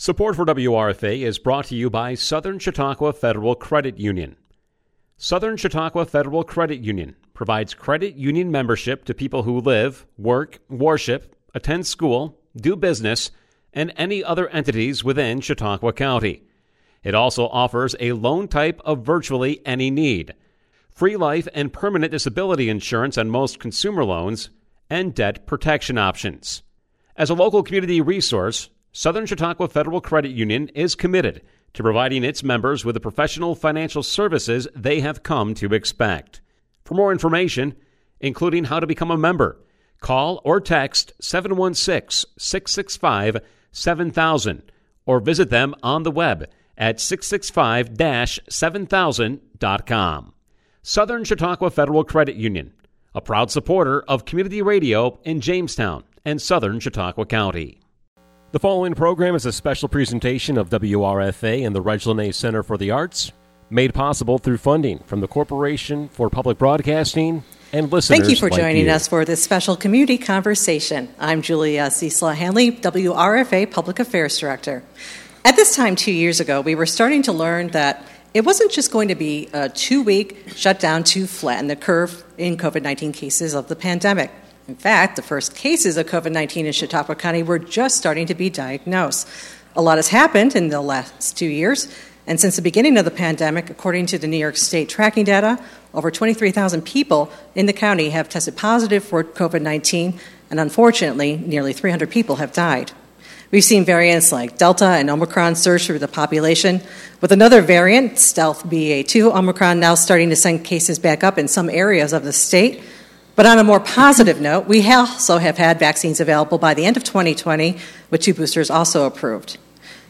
Support for WRFA is brought to you by Southern Chautauqua Federal Credit Union. Southern Chautauqua Federal Credit Union provides credit union membership to people who live, work, worship, attend school, do business, and any other entities within Chautauqua County. It also offers a loan type of virtually any need, free life and permanent disability insurance on most consumer loans, and debt protection options. As a local community resource, Southern Chautauqua Federal Credit Union is committed to providing its members with the professional financial services they have come to expect. For more information, including how to become a member, call or text 716 665 7000 or visit them on the web at 665 7000.com. Southern Chautauqua Federal Credit Union, a proud supporter of community radio in Jamestown and Southern Chautauqua County. The following program is a special presentation of WRFA and the Reg Center for the Arts, made possible through funding from the Corporation for Public Broadcasting and listeners. Thank you for like joining you. us for this special community conversation. I'm Julia Ciesla-Hanley, WRFA Public Affairs Director. At this time, two years ago, we were starting to learn that it wasn't just going to be a two week shutdown to flatten the curve in COVID 19 cases of the pandemic. In fact, the first cases of COVID 19 in Chautauqua County were just starting to be diagnosed. A lot has happened in the last two years, and since the beginning of the pandemic, according to the New York State tracking data, over 23,000 people in the county have tested positive for COVID 19, and unfortunately, nearly 300 people have died. We've seen variants like Delta and Omicron surge through the population, with another variant, stealth BA2 Omicron, now starting to send cases back up in some areas of the state. But on a more positive note, we also have had vaccines available by the end of 2020, with two boosters also approved.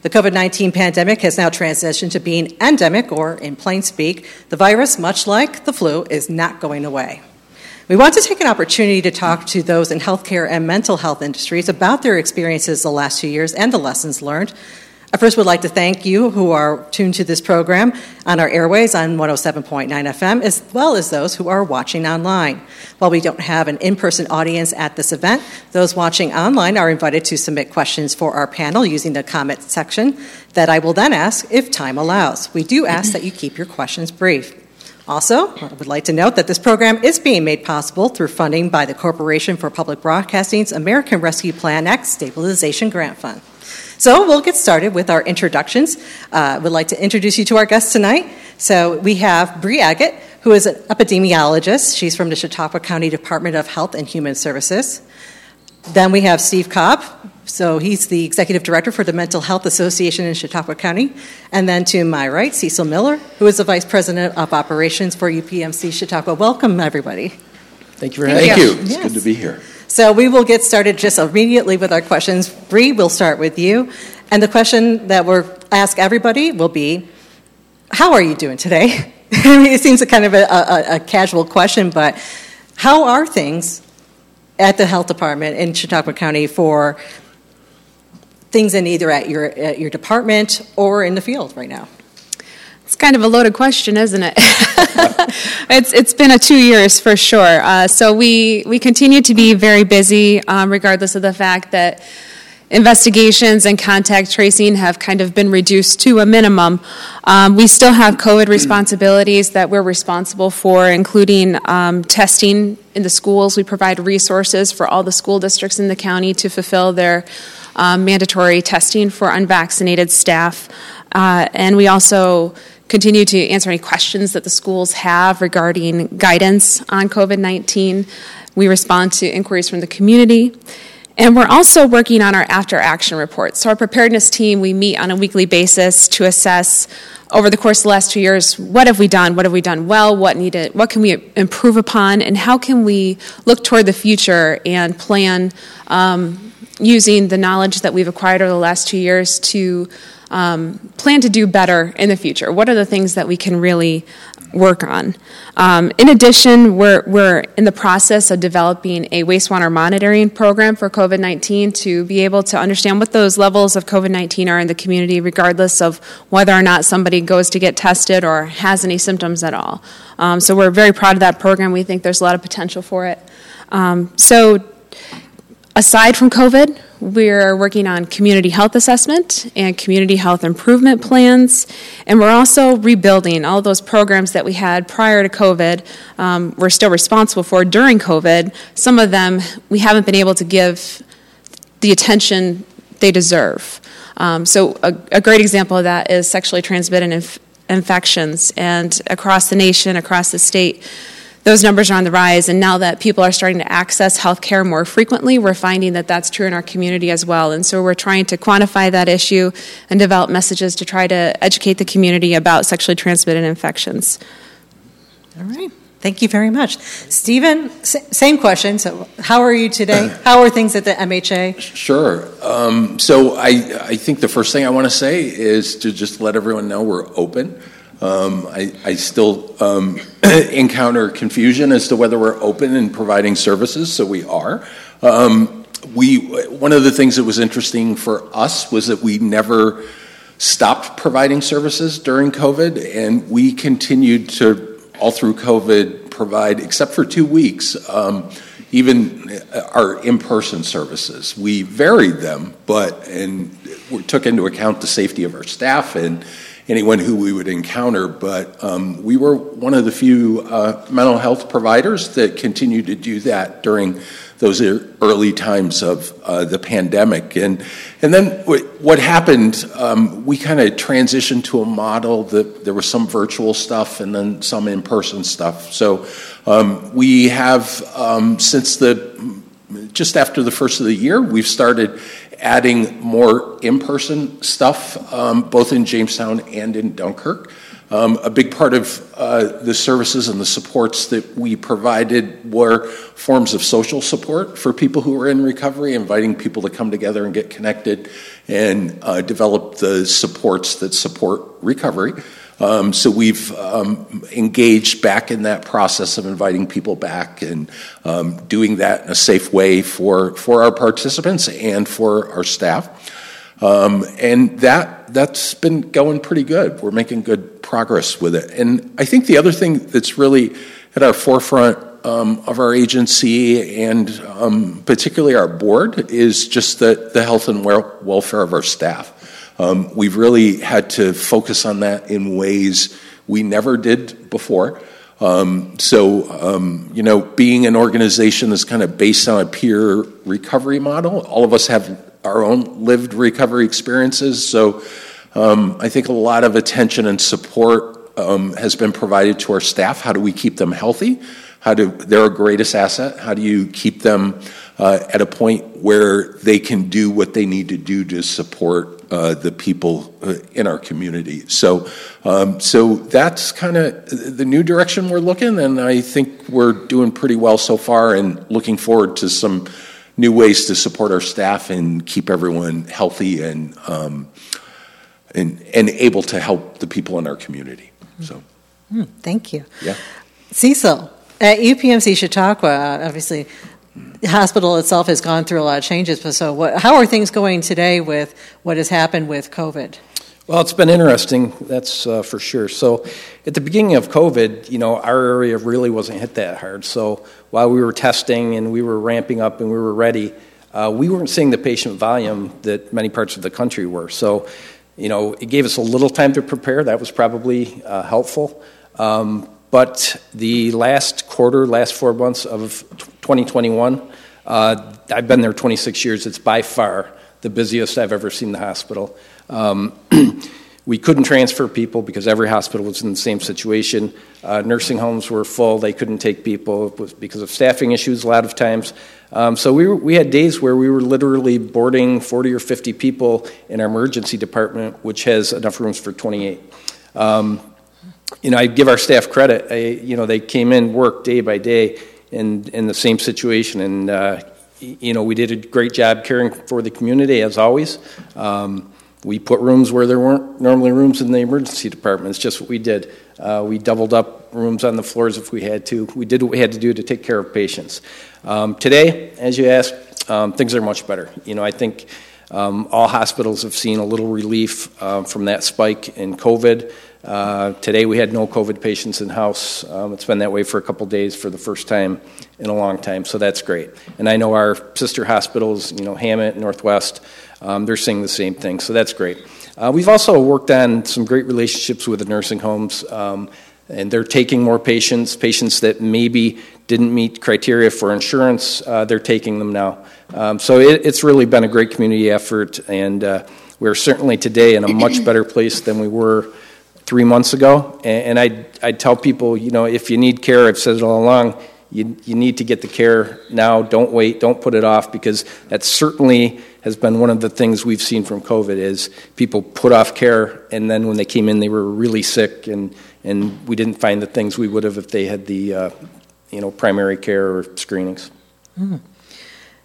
The COVID 19 pandemic has now transitioned to being endemic, or in plain speak, the virus, much like the flu, is not going away. We want to take an opportunity to talk to those in healthcare and mental health industries about their experiences the last two years and the lessons learned. I first would like to thank you who are tuned to this program on our airways on 107.9 FM, as well as those who are watching online. While we don't have an in person audience at this event, those watching online are invited to submit questions for our panel using the comment section that I will then ask if time allows. We do ask that you keep your questions brief. Also, I would like to note that this program is being made possible through funding by the Corporation for Public Broadcasting's American Rescue Plan Act Stabilization Grant Fund. So we'll get started with our introductions. Uh, I would like to introduce you to our guests tonight. So we have Bree Agett, who is an epidemiologist. She's from the Chautauqua County Department of Health and Human Services. Then we have Steve Cobb. So he's the executive director for the Mental Health Association in Chautauqua County. And then to my right, Cecil Miller, who is the vice president of operations for UPMC Chautauqua. Welcome, everybody. Thank you for having Thank us. you. It's Yes. good to be here. So we will get started just immediately with our questions. Bree, we'll start with you. And the question that we'll ask everybody will be, how are you doing today? I mean, it seems a kind of a, a, a casual question, but how are things at the health department in Chautauqua County for things in either at your, at your department or in the field right now? It's kind of a loaded question, isn't it? it's it's been a two years for sure. Uh, so we we continue to be very busy, um, regardless of the fact that investigations and contact tracing have kind of been reduced to a minimum. Um, we still have COVID responsibilities that we're responsible for, including um, testing in the schools. We provide resources for all the school districts in the county to fulfill their um, mandatory testing for unvaccinated staff. Uh, and we also continue to answer any questions that the schools have regarding guidance on COVID 19. We respond to inquiries from the community. And we're also working on our after action reports. So, our preparedness team, we meet on a weekly basis to assess over the course of the last two years what have we done, what have we done well, what needed, what can we improve upon, and how can we look toward the future and plan um, using the knowledge that we've acquired over the last two years to um, plan to do better in the future? What are the things that we can really work on? Um, in addition, we're, we're in the process of developing a wastewater monitoring program for COVID 19 to be able to understand what those levels of COVID 19 are in the community, regardless of whether or not somebody goes to get tested or has any symptoms at all. Um, so we're very proud of that program. We think there's a lot of potential for it. Um, so aside from COVID, we're working on community health assessment and community health improvement plans, and we're also rebuilding all those programs that we had prior to COVID. Um, we're still responsible for during COVID. Some of them we haven't been able to give the attention they deserve. Um, so, a, a, great example of that is sexually transmitted inf- infections, and across the nation, across the state those numbers are on the rise. And now that people are starting to access health care more frequently, we're finding that that's true in our community as well. And so we're trying to quantify that issue and develop messages to try to educate the community about sexually transmitted infections. All right. Thank you very much. Stephen, same question. So, how are you today? How are things at the MHA? Sure. Um, so, I, I think the first thing I want to say is to just let everyone know we're open. Um, I, I, still um, encounter confusion as to whether we're open and providing services, so we are. Um, we one of the things that was interesting for us was that we never stopped providing services during COVID, and we continued to all through COVID provide, except for two weeks, um, even our in-person services. We varied them, but and we took into account the safety of our staff and anyone who we would encounter. But um, we were one of the few uh, mental health providers that continued to do that during those early times of uh, the pandemic. And, and then what happened, um, we kind of transitioned to a model that there was some virtual stuff and then some in person stuff. So um, we have, um, since the just after the first of the year, we've started adding more in person stuff, um, both in Jamestown and in Dunkirk. Um, a big part of uh, the services and the supports that we provided were forms of social support for people who were in recovery, inviting people to come together and get connected and uh, develop the supports that support recovery. Um, so we've um, engaged back in that process of inviting people back and um, doing that in a safe way for, for our participants and for our staff. Um, and that, that's been going pretty good. We're making good progress with it. And I think the other thing that's really at our forefront um, of our agency and um, particularly our board is just the, the health and welfare of our staff. Um, we've really had to focus on that in ways we never did before. Um, so, um, you know, being an organization that's kind of based on a peer recovery model, all of us have our own lived recovery experiences. So, um, I think a lot of attention and support um, has been provided to our staff. How do we keep them healthy? How do they're our greatest asset? How do you keep them uh, at a point where they can do what they need to do to support uh, the people uh, in our community. So, um, so that's kind of the new direction we're looking, and I think we're doing pretty well so far, and looking forward to some new ways to support our staff and keep everyone healthy and um, and and able to help the people in our community. So, mm, thank you. Yeah, Cecil at UPMC Chautauqua, obviously hospital itself has gone through a lot of changes. But so, what, how are things going today with what has happened with COVID? Well, it's been interesting, that's uh, for sure. So, at the beginning of COVID, you know, our area really wasn't hit that hard. So, while we were testing and we were ramping up and we were ready, uh, we weren't seeing the patient volume that many parts of the country were. So, you know, it gave us a little time to prepare. That was probably uh, helpful. Um, but the last quarter, last four months of 2021, uh, I've been there 26 years. It's by far the busiest I've ever seen the hospital. Um, we couldn't transfer people because every hospital was in the same situation. Uh, nursing homes were full; they couldn't take people because of staffing issues. A lot of times, um, so we were, we had days where we were literally boarding 40 or 50 people in our emergency department, which has enough rooms for 28. Um, you know, I give our staff credit. I, you know, they came in, worked day by day in, in the same situation, and, uh, you know, we did a great job caring for the community, as always. Um, we put rooms where there weren't normally rooms in the emergency department. It's just what we did. Uh, we doubled up rooms on the floors if we had to. We did what we had to do to take care of patients. Um, today, as you asked, um, things are much better. You know, I think um, all hospitals have seen a little relief uh, from that spike in COVID. Uh, today we had no COVID patients in house. Um, it's been that way for a couple days for the first time in a long time, so that's great. And I know our sister hospitals, you know, Hamot, Northwest, um, they're seeing the same thing, so that's great. Uh, we've also worked on some great relationships with the nursing homes, um, and they're taking more patients, patients that maybe didn't meet criteria for insurance, uh, they're taking them now. Um, so it, it's really been a great community effort, and uh, we're certainly today in a much better place than we were three months ago. And, I, I tell people, you know, if you need care, I've said it all along, you, you need to get the care now. Don't wait. Don't put it off because that certainly has been one of the things we've seen from COVID is people put off care and then when they came in they were really sick and, and we didn't find the things we would have if they had the uh, you know primary care or screenings. Mm.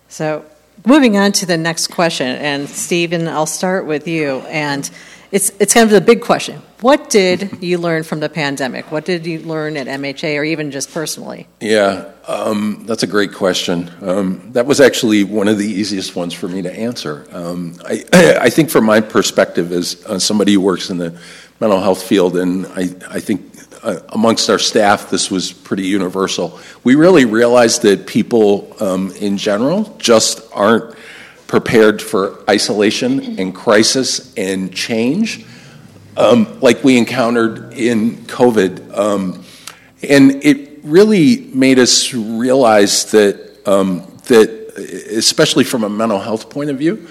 So moving on to the next question, and Stephen, I'll start with you. And it's, it's kind of the big question. What did you learn from the pandemic? What did you learn at MHA or even just personally? Yeah, um, that's a great question. Um, that was actually one of the easiest ones for me to answer. Um, I, I, think, from my perspective, as uh, somebody who works in the mental health field, and I, I think uh, amongst our staff, this was pretty universal. We really realized that people um, in general just aren't prepared for isolation and crisis and change um, like we encountered in COVID. Um, and it really made us realize that, um, that, especially from a mental health point of view,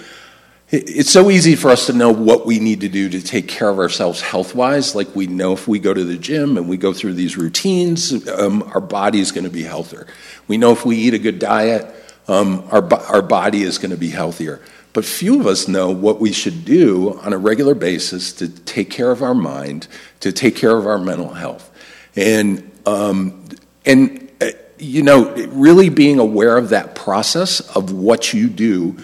it's so easy for us to know what we need to do to take care of ourselves health wise. Like we know if we go to the gym and we go through these routines, um, our body is going to be healthier. We know if we eat a good diet, um, our, our body is going to be healthier. But few of us know what we should do on a regular basis to take care of our mind, to take care of our mental health. And, um, and uh, you know, really being aware of that process of what you do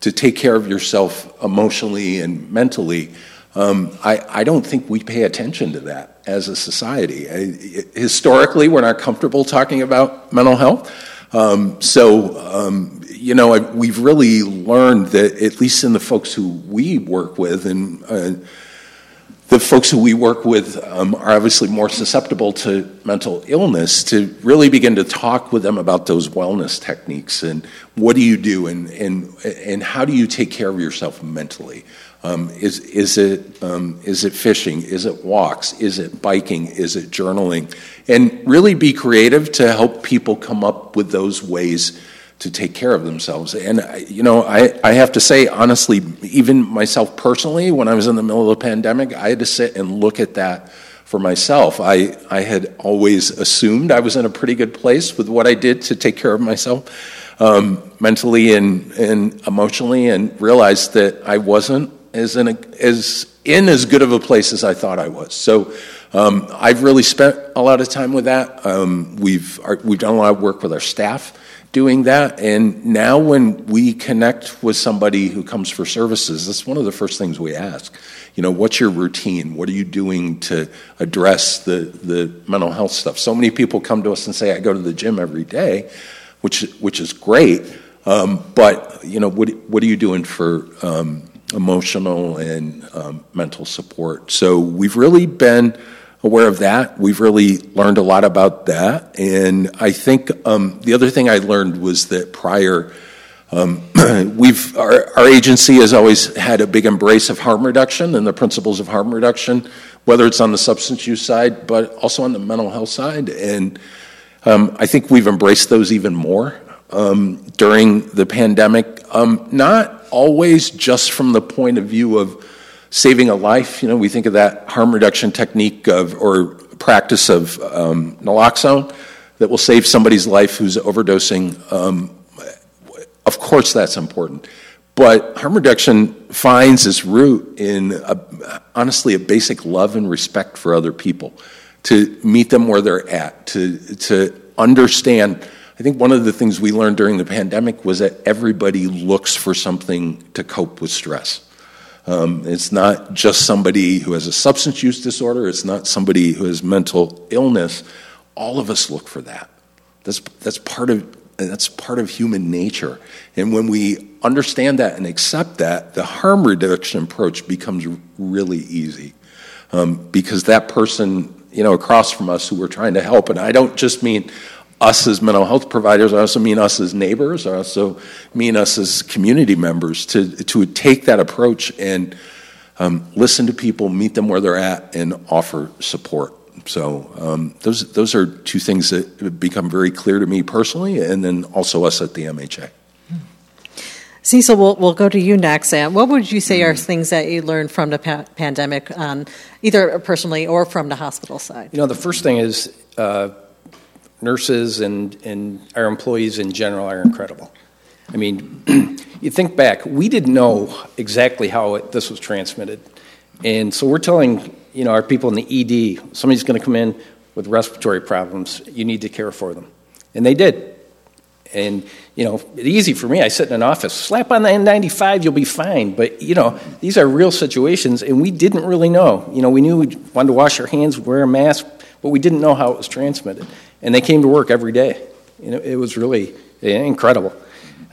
to take care of yourself emotionally and mentally, um, I, I, don't think we pay attention to that as a society. I, historically, we're not comfortable talking about mental health. Um, so, um, you know, I, we've really learned that, at least in the folks who we work with, and uh, the folks who we work with um, are obviously more susceptible to mental illness to really begin to talk with them about those wellness techniques and what do you do and, and, and how do you take care of yourself mentally? Um, is, is, it, um, is it fishing? Is it walks? Is it biking? Is it journaling? And really be creative to help people come up with those ways to take care of themselves. And, you know, I, I have to say, honestly, even myself personally, when I was in the middle of the pandemic, I had to sit and look at that for myself. I, I had always assumed I was in a pretty good place with what I did to take care of myself um, mentally and, and emotionally, and realized that I wasn't as in, a, as in as good of a place as I thought I was. So um, I've really spent a lot of time with that. Um, we've, our, we've done a lot of work with our staff doing that. And now, when we connect with somebody who comes for services, that's one of the first things we ask. You know, what's your routine? What are you doing to address the, the mental health stuff? So many people come to us and say, I go to the gym every day, which, which is great. Um, but, you know, what, what are you doing for um, emotional and um, mental support? So we've really been aware of that. We've really learned a lot about that. And I think um, the other thing I learned was that prior, um, we've our, our, agency has always had a big embrace of harm reduction and the principles of harm reduction, whether it's on the substance use side, but also on the mental health side. And um, I think we've embraced those even more um, during the pandemic. Um, not always just from the point of view of saving a life. You know, we think of that harm reduction technique of or practice of um, naloxone that will save somebody's life who's overdosing. Um, of course, that's important. But harm reduction finds its root in, a, honestly, a basic love and respect for other people, to meet them where they're at, to, to understand. I think one of the things we learned during the pandemic was that everybody looks for something to cope with stress. Um, it's not just somebody who has a substance use disorder, it's not somebody who has mental illness. All of us look for that. That's, that's part of that's part of human nature. And when we understand that and accept that, the harm reduction approach becomes really easy. Um, because that person, you know, across from us who we're trying to help, and I don't just mean us as mental health providers, I also mean us as neighbors, I also mean us as community members to, to take that approach and um, listen to people, meet them where they're at, and offer support. So um, those those are two things that become very clear to me personally, and then also us at the MHA. Cecil, we'll, we'll go to you next. And what would you say are things that you learned from the pa- pandemic, um, either personally or from the hospital side? You know, the first thing is uh, nurses and, and our employees in general are incredible. I mean, you think back, we didn't know exactly how it, this was transmitted. And so we're telling you know, our people in the ED, somebody's going to come in with respiratory problems, you need to care for them. And they did. And, you know, it's easy for me. I sit in an office, slap on the N95, you'll be fine. But, you know, these are real situations, and we didn't really know. You know, we knew we wanted to wash our hands, wear a mask, but we didn't know how it was transmitted. And they came to work every day. You know, it was really incredible.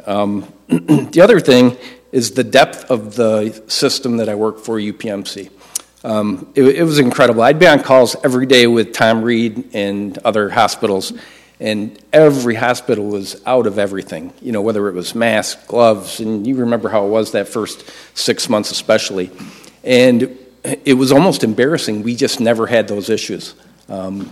Um, the other thing is the depth of the system that I work for, UPMC. Um, it, it, was incredible. I'd be on calls every day with Tom Reed and other hospitals, and every hospital was out of everything. You know, whether it was masks, gloves, and you remember how it was that first six months, especially. And it was almost embarrassing. We just never had those issues. Um,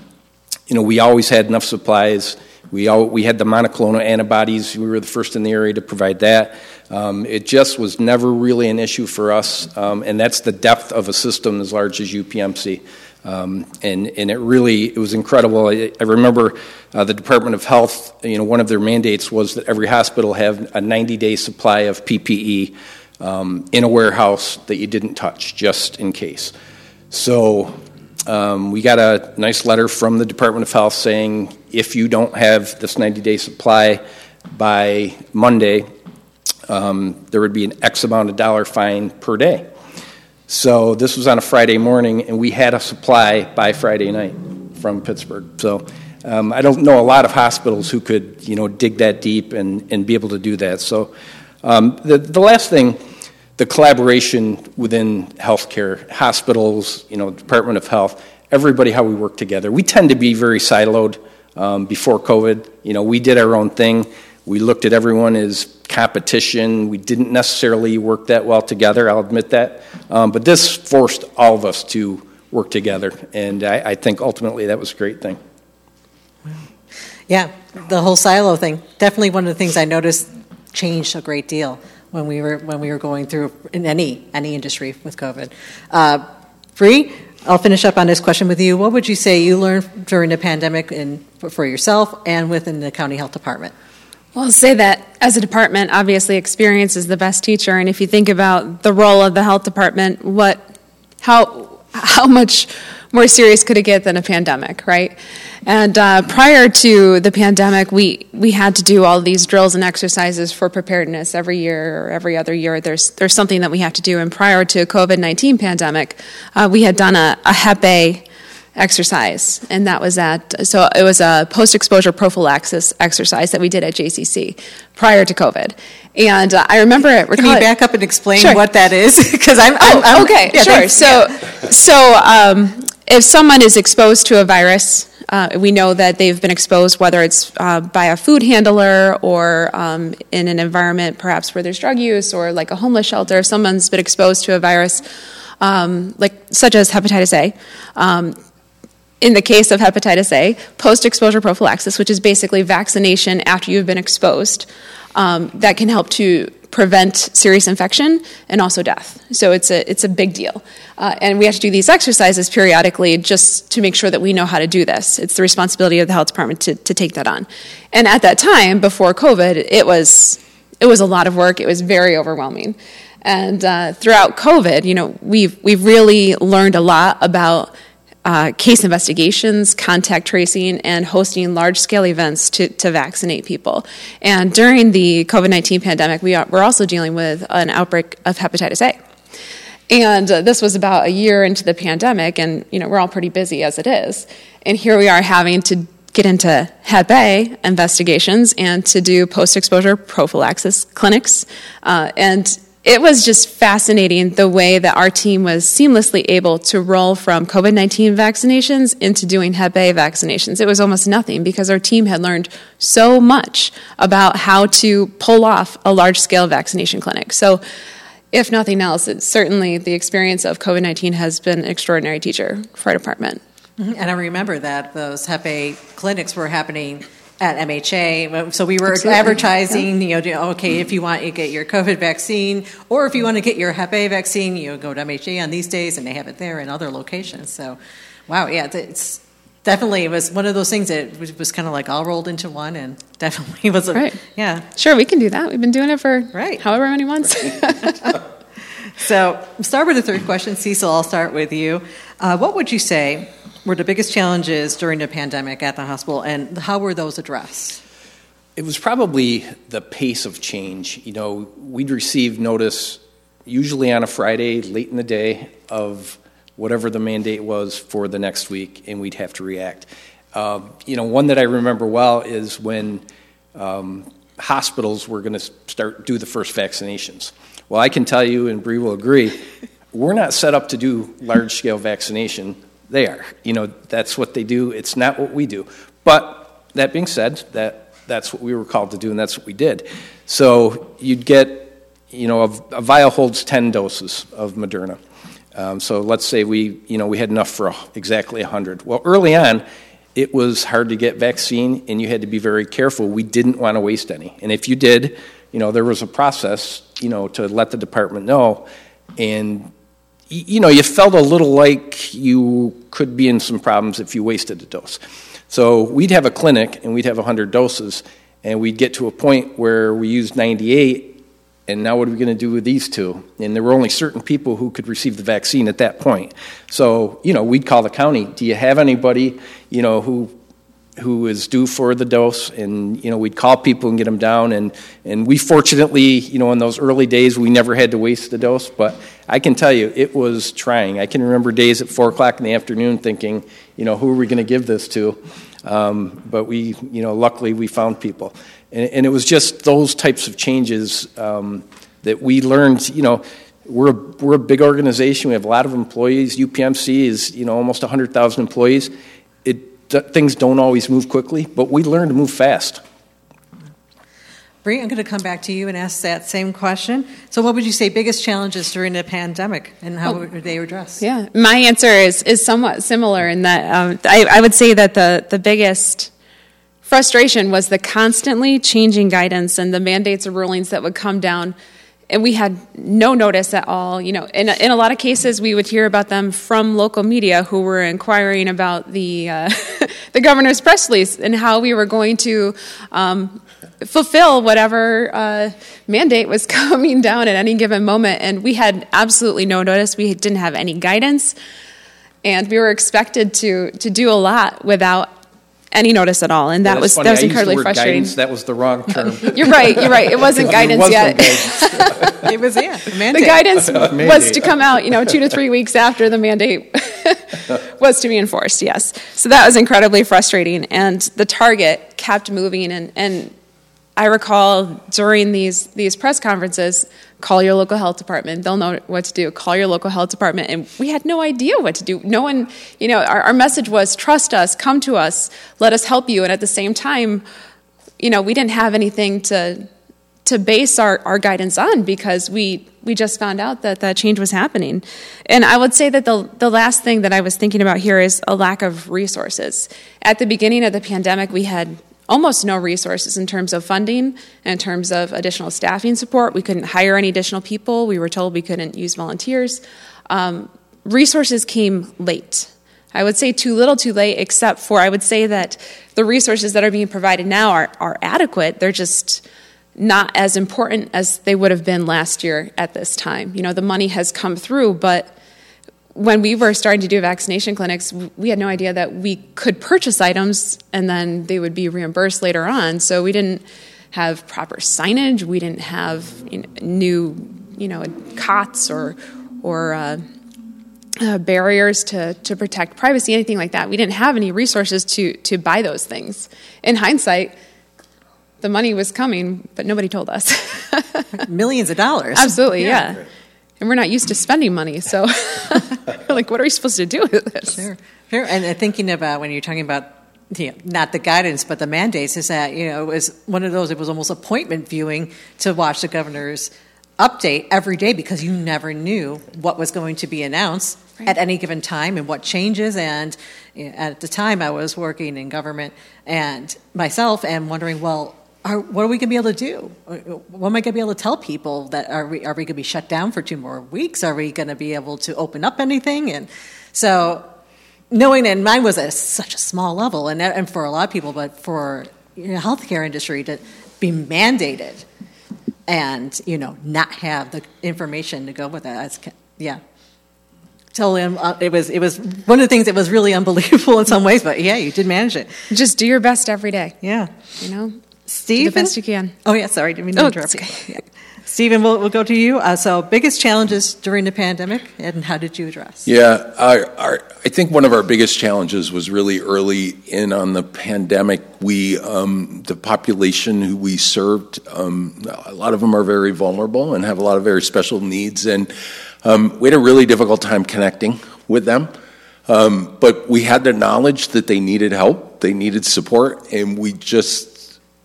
you know, we always had enough supplies. We, all, we had the monoclonal antibodies. We were the first in the area to provide that. Um, it just was never really an issue for us, um, and that's the depth of a system as large as UPMC. Um, and, and it really it was incredible. I, I remember uh, the Department of Health. You know, one of their mandates was that every hospital have a 90 day supply of PPE um, in a warehouse that you didn't touch, just in case. So um, we got a nice letter from the Department of Health saying if you don't have this 90 day supply by Monday, um, there would be an X amount of dollar fine per day. So this was on a Friday morning, and we had a supply by Friday night from Pittsburgh. So um, I don't know a lot of hospitals who could, you know, dig that deep and, and be able to do that. So um, the, the last thing, the collaboration within healthcare, hospitals, you know, Department of Health, everybody, how we work together. We tend to be very siloed um, before COVID. You know, we did our own thing. We looked at everyone as competition. We didn't necessarily work that well together, I'll admit that. Um, but this forced all of us to work together, and I, I think ultimately that was a great thing. Yeah, the whole silo thing. Definitely one of the things I noticed changed a great deal when we were when we were going through in any any industry with COVID. Uh, I'll finish up on this question with you. What would you say you learned during the pandemic in, for yourself and within the county health department? Well, I'll say that as a department, obviously, experience is the best teacher. And if you think about the role of the health department, what, how, how much more serious could it get than a pandemic, right? And uh, prior to the pandemic, we, we had to do all these drills and exercises for preparedness every year or every other year. There's, there's something that we have to do. And prior to COVID 19 pandemic, uh, we had done a, a Hep A exercise, and that was at so it was a post-exposure prophylaxis exercise that we did at JCC prior to COVID. And uh, I remember it. Can you back up and explain sure. what that is? Because I'm, I'm, I'm, okay, yeah, sure. So, yeah. so um, if someone is exposed to a virus. Uh, we know that they've been exposed, whether it's uh, by a food handler or um, in an environment perhaps where there's drug use or like a homeless shelter. If someone's been exposed to a virus, um, like such as hepatitis A, um, in the case of hepatitis A, post exposure prophylaxis, which is basically vaccination after you've been exposed, um, that can help to prevent serious infection and also death. So it's a, it's a big deal. Uh, and we have to do these exercises periodically just to make sure that we know how to do this. It's the responsibility of the health department to, to take that on. And at that time, before COVID, it was, it was a lot of work, it was very overwhelming. And uh, throughout COVID, you know, we've, we've really learned a lot about uh, case investigations, contact tracing, and hosting large scale events to, to vaccinate people. And during the COVID 19 pandemic, we are, we're also dealing with an outbreak of hepatitis A. And uh, this was about a year into the pandemic, and you know we're all pretty busy as it is. And here we are having to get into Hep A investigations and to do post exposure prophylaxis clinics. Uh, and it was just fascinating the way that our team was seamlessly able to roll from COVID 19 vaccinations into doing Hep A vaccinations. It was almost nothing because our team had learned so much about how to pull off a large scale vaccination clinic. So, if nothing else, certainly the experience of COVID 19 has been an extraordinary teacher for our department. Mm-hmm. And I remember that those Hep A clinics were happening at MHA. So we were Absolutely. advertising, yeah. you know, okay, if you want to get your COVID vaccine or if you want to get your Hep A vaccine, you know, go to MHA on these days and they have it there in other locations. So, wow, yeah, it's definitely, it was one of those things that was kind of like all rolled into one and definitely was a, right. yeah. Sure, we can do that. We've been doing it for right. however many months. so, start with the third question. Cecil, I'll start with you. Uh, what would you say were the biggest challenges during the pandemic at the hospital, and how were those addressed? It was probably the pace of change. You know, we'd receive notice usually on a Friday, late in the day, of whatever the mandate was for the next week, and we'd have to react. Uh, you know, one that I remember well is when um, hospitals were going to start do the first vaccinations. Well, I can tell you, and Bree will agree, we're not set up to do large scale vaccination they are. You know, that's what they do. It's not what we do. But that being said, that that's what we were called to do, and that's what we did. So you'd get, you know, a, a vial holds 10 doses of Moderna. Um, so let's say we, you know, we had enough for exactly 100. Well, early on, it was hard to get vaccine, and you had to be very careful. We didn't want to waste any, and if you did, you know, there was a process, you know, to let the department know, and you know, you felt a little like you could be in some problems if you wasted a dose. So we'd have a clinic and we'd have 100 doses, and we'd get to a point where we used 98, and now what are we going to do with these two? And there were only certain people who could receive the vaccine at that point. So, you know, we'd call the county, do you have anybody, you know, who who is due for the dose and you know we'd call people and get them down and and we fortunately you know in those early days we never had to waste the dose but i can tell you it was trying. I can remember days at four o'clock in the afternoon thinking you know who are we going to give this to? Um, but we you know luckily we found people. And, and, it was just those types of changes um, that we learned you know we're a, we're a big organization. We have a lot of employees. UPMC is you know almost 100000 employees things don't always move quickly, but we learn to move fast. Bree, I'm going to come back to you and ask that same question. So, what would you say biggest challenges during the pandemic, and how oh, were they addressed? Yeah, my answer is is somewhat similar in that um, I, I would say that the the biggest frustration was the constantly changing guidance and the mandates or rulings that would come down and we had no notice at all. You know, in a, in a lot of cases, we would hear about them from local media who were inquiring about the uh, the governor's press release and how we were going to um, fulfill whatever uh, mandate was coming down at any given moment. And we had absolutely no notice. We didn't have any guidance, and we were expected to to do a lot without any notice at all, and that yeah, was funny. that was incredibly frustrating. Guidance, that was the wrong term. you're right. You're right. It wasn't guidance was yet. it was yeah. The guidance was to come out, you know, two to three weeks after the mandate was to be enforced. Yes. So that was incredibly frustrating, and the target kept moving, and and I recall during these these press conferences, call your local health department. They'll know what to do. Call your local health department, and we had no idea what to do. No one, you know, our, our message was trust us, come to us, let us help you. And at the same time, you know, we didn't have anything to to base our, our guidance on because we we just found out that that change was happening. And I would say that the the last thing that I was thinking about here is a lack of resources. At the beginning of the pandemic, we had almost no resources in terms of funding, in terms of additional staffing support. We couldn't hire any additional people. We were told we couldn't use volunteers. Um, resources came late. I would say too little, too late, except for I would say that the resources that are being provided now are, are adequate. They're just not as important as they would have been last year at this time. You know, the money has come through, but when we were starting to do vaccination clinics, we had no idea that we could purchase items and then they would be reimbursed later on. So we didn't have proper signage. We didn't have you know, new, you know, cots or or uh, uh, barriers to, to protect privacy, anything like that. We didn't have any resources to, to buy those things. In hindsight, the money was coming, but nobody told us. Millions of dollars. Absolutely, yeah. yeah. And we're not used to spending money, so like, what are we supposed to do with this? Sure, sure. And thinking about when you're talking about you know, not the guidance, but the mandates, is that you know it was one of those. It was almost appointment viewing to watch the governor's update every day because you never knew what was going to be announced right. at any given time and what changes. And you know, at the time, I was working in government and myself, and wondering, well, are, what are we going to be able to do? What am I going to be able to tell people? That are we are we going to be shut down for two more weeks? Are we going to be able to open up anything? And so, knowing that mine was at such a small level, and and for a lot of people, but for you know, healthcare industry to be mandated and you know not have the information to go with that, yeah. Totally, uh, it was it was one of the things that was really unbelievable in some ways, but yeah, you did manage it. Just do your best every day. Yeah, you know, Steve, the best you can. Oh yeah, sorry, didn't mean to oh, interrupt. Okay. Yeah. Stephen, we'll, we'll go to you. Uh, so, biggest challenges during the pandemic, and how did you address? Yeah, our, our, I think one of our biggest challenges was really early in on the pandemic. We, um, the population who we served, um, a lot of them are very vulnerable and have a lot of very special needs, and um, we had a really difficult time connecting with them. Um, but we had the knowledge that they needed help, they needed support, and we just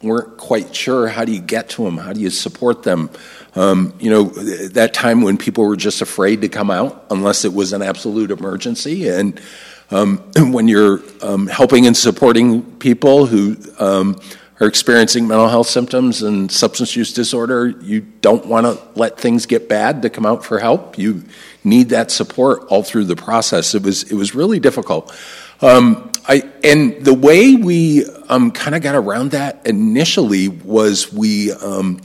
weren't quite sure how do you get to them, how do you support them. Um, you know, that time when people were just afraid to come out unless it was an absolute emergency, and um, when you're um, helping and supporting people who um, are experiencing mental health symptoms and substance use disorder, you don't want to let things get bad to come out for help. You need that support all through the process. It was it was really difficult. Um, I, and the way we um, kind of got around that initially was we um,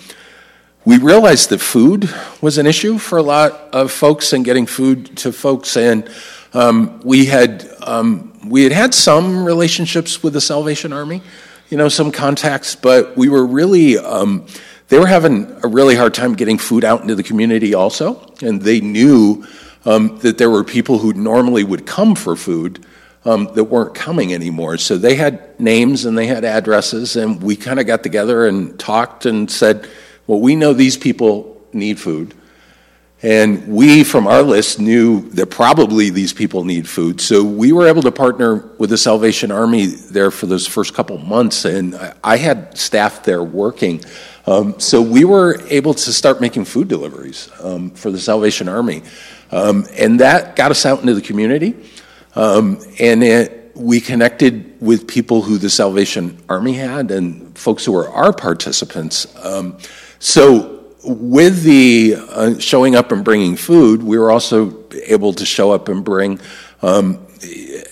we realized that food was an issue for a lot of folks and getting food to folks, and um, we had um, we had had some relationships with the Salvation Army, you know, some contacts, but we were really um, they were having a really hard time getting food out into the community also, and they knew um, that there were people who normally would come for food um, that weren't coming anymore. So they had names and they had addresses, and we kind of got together and talked and said, well, we know these people need food. And we, from our list, knew that probably these people need food. So we were able to partner with the Salvation Army there for those first couple months. And I had staff there working. Um, so we were able to start making food deliveries um, for the Salvation Army. Um, and that got us out into the community. Um, and it, we connected with people who the Salvation Army had and folks who were our participants. Um, so, with the uh, showing up and bringing food, we were also able to show up and bring um,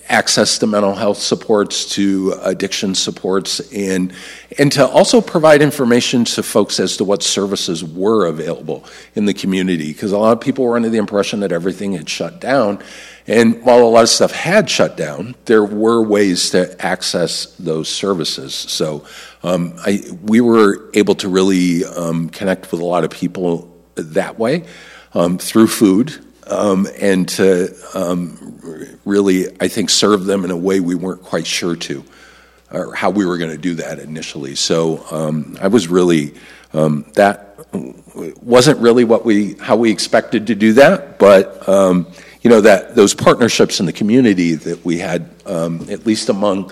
access to mental health supports, to addiction supports, and and to also provide information to folks as to what services were available in the community. Because a lot of people were under the impression that everything had shut down, and while a lot of stuff had shut down, there were ways to access those services. So um, I, we were able to really um, connect with a lot of people that way um, through food um, and to um, really, I think, serve them in a way we weren't quite sure to, or how we were going to do that initially. So um, I was really that wasn't really what we how we expected to do that, but you know that those partnerships in the community that we had, um, at least among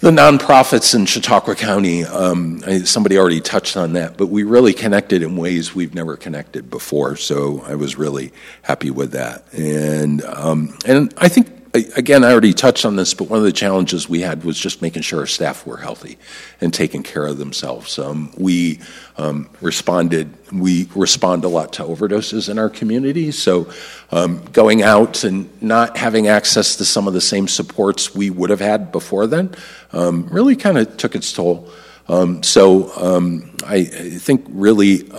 the nonprofits in Chautauqua County, um, somebody already touched on that, but we really connected in ways we've never connected before. So I was really happy with that, and um, and I think again, I already touched on this, but one of the challenges we had was just making sure our staff were healthy and taking care of themselves. Um, we um, responded, we respond a lot to overdoses in our community. So um, going out and not having access to some of the same supports we would have had before then um, really kind of took its toll. Um, so um, I, I, think really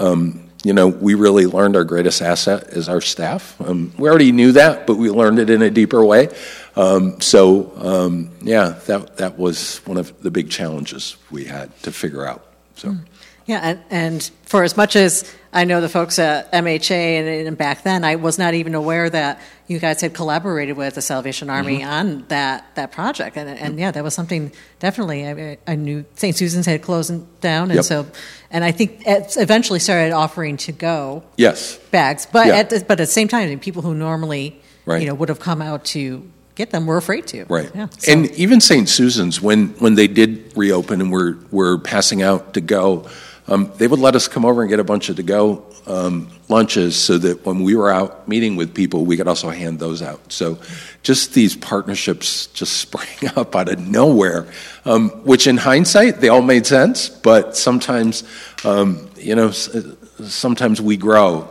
you know, we really learned our greatest asset is our staff. Um, we already knew that, but we learned it in a deeper way. Um, so, um, yeah, that that was one of the big challenges we had to figure out. So. Mm. Yeah, and, and for as much as I know the folks at MHA and, and, back then, I was not even aware that you guys had collaborated with the Salvation Army mm-hmm. on that, that project. And, and yeah, that was something definitely I, I knew St. Susan's had closed down. And yep. so, and I think eventually started offering to go yes bags. But, yeah. at, the, but at the same time, people who normally right. you know, would have come out to get them were afraid to. Right. Yeah, so. And even St. Susan's, when, when they did reopen and were, were passing out to go, um, they would let us come over and get a bunch of to go um, lunches so that when we were out meeting with people, we could also hand those out. So just these partnerships just sprang up out of nowhere, um, which in hindsight, they all made sense, but sometimes, um, you know, sometimes we grow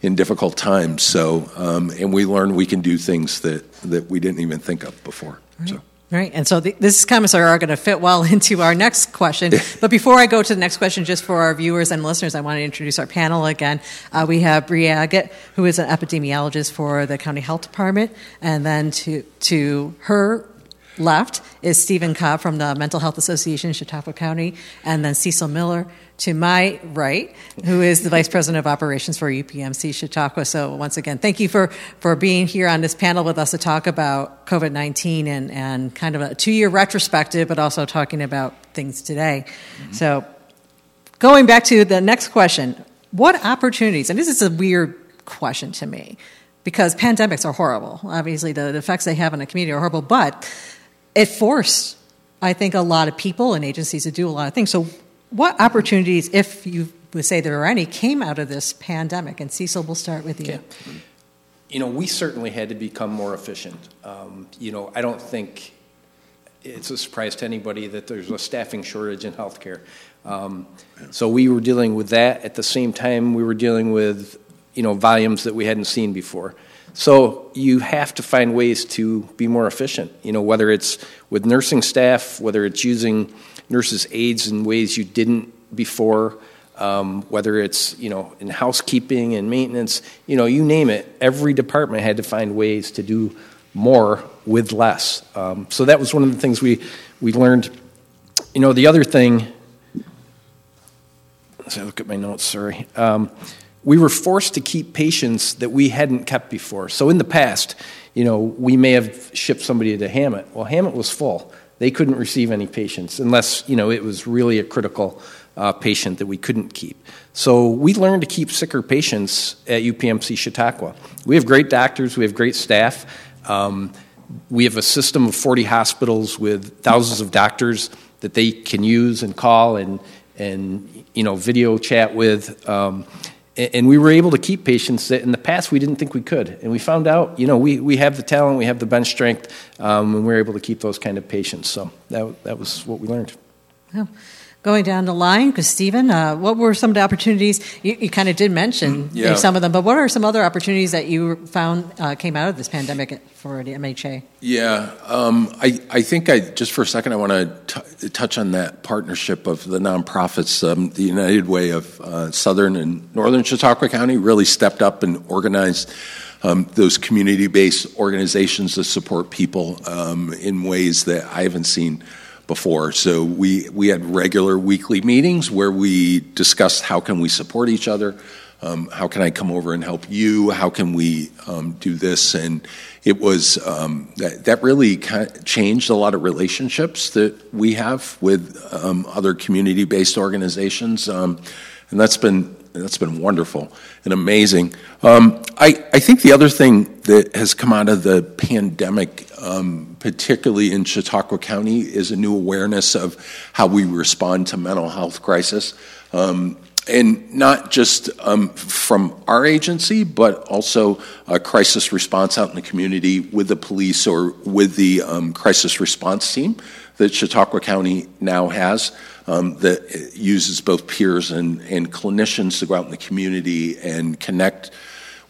in difficult times. So, um, and we learn we can do things that, that we didn't even think of before. Right. So. Right, and so the, this comments are, are going to fit well into our next question. but before I go to the next question, just for our viewers and listeners, I want to introduce our panel again. Uh, we have Bree Agett, who is an epidemiologist for the county health department, and then to to her left is Steven Cobb from the Mental Health Association in Chautauqua County, and then Cecil Miller to my right, who is the Vice President of Operations for UPMC Chautauqua. So once again, thank you for, for being here on this panel with us to talk about COVID-19 and, and kind of a two-year retrospective, but also talking about things today. Mm-hmm. So going back to the next question, what opportunities, and this is a weird question to me, because pandemics are horrible. Obviously, the, the effects they have on a community are horrible, but it forced, I think, a lot of people and agencies to do a lot of things. So, what opportunities, if you would say there are any, came out of this pandemic? And Cecil, we'll start with you. Okay. You know, we certainly had to become more efficient. Um, you know, I don't think it's a surprise to anybody that there's a staffing shortage in healthcare. Um, so we were dealing with that at the same time we were dealing with, you know, volumes that we hadn't seen before. So you have to find ways to be more efficient. You know, whether it's with nursing staff, whether it's using nurses' aides in ways you didn't before, um, whether it's you know in housekeeping and maintenance, you know, you name it. Every department had to find ways to do more with less. Um, so that was one of the things we we learned. You know, the other thing. Let's look at my notes. Sorry. Um, we were forced to keep patients that we hadn't kept before. So in the past, you know, we may have shipped somebody to Hamot. Well, Hamot was full. They couldn't receive any patients unless, you know, it was really a critical uh, patient that we couldn't keep. So we learned to keep sicker patients at UPMC Chautauqua. We have great doctors, we have great staff. Um, we have a system of 40 hospitals with thousands of doctors that they can use and call and, and you know, video chat with. Um, and we were able to keep patients that in the past we didn't think we could. And we found out, you know, we, we have the talent, we have the bench strength, um, and we are able to keep those kind of patients. So that, that was what we learned. Yeah going down the line, because Steven, uh, what were some of the opportunities? You, you kind of did mention mm, yeah. some of them, but what are some other opportunities that you found uh, came out of this pandemic for the MHA? Yeah, um, I, I think I just for a second I want to touch on that partnership of the nonprofits. Um, the United Way of uh, Southern and Northern Chautauqua County really stepped up and organized. Um, those community based organizations that support people um, in ways that I haven't seen before. So we, we had regular weekly meetings where we discussed how can we support each other, um, how can I come over and help you, how can we um, do this, and it was um, that, that, really kind of changed a lot of relationships that we have with um, other community-based organizations, um, and that's been that's been wonderful and amazing. Um, I, I think the other thing that has come out of the pandemic, um, particularly in Chautauqua County, is a new awareness of how we respond to mental health crisis. Um, and not just um, from our agency, but also a crisis response out in the community with the police or with the um, crisis response team that Chautauqua County now has um, that uses both peers and, and clinicians to go out in the community and connect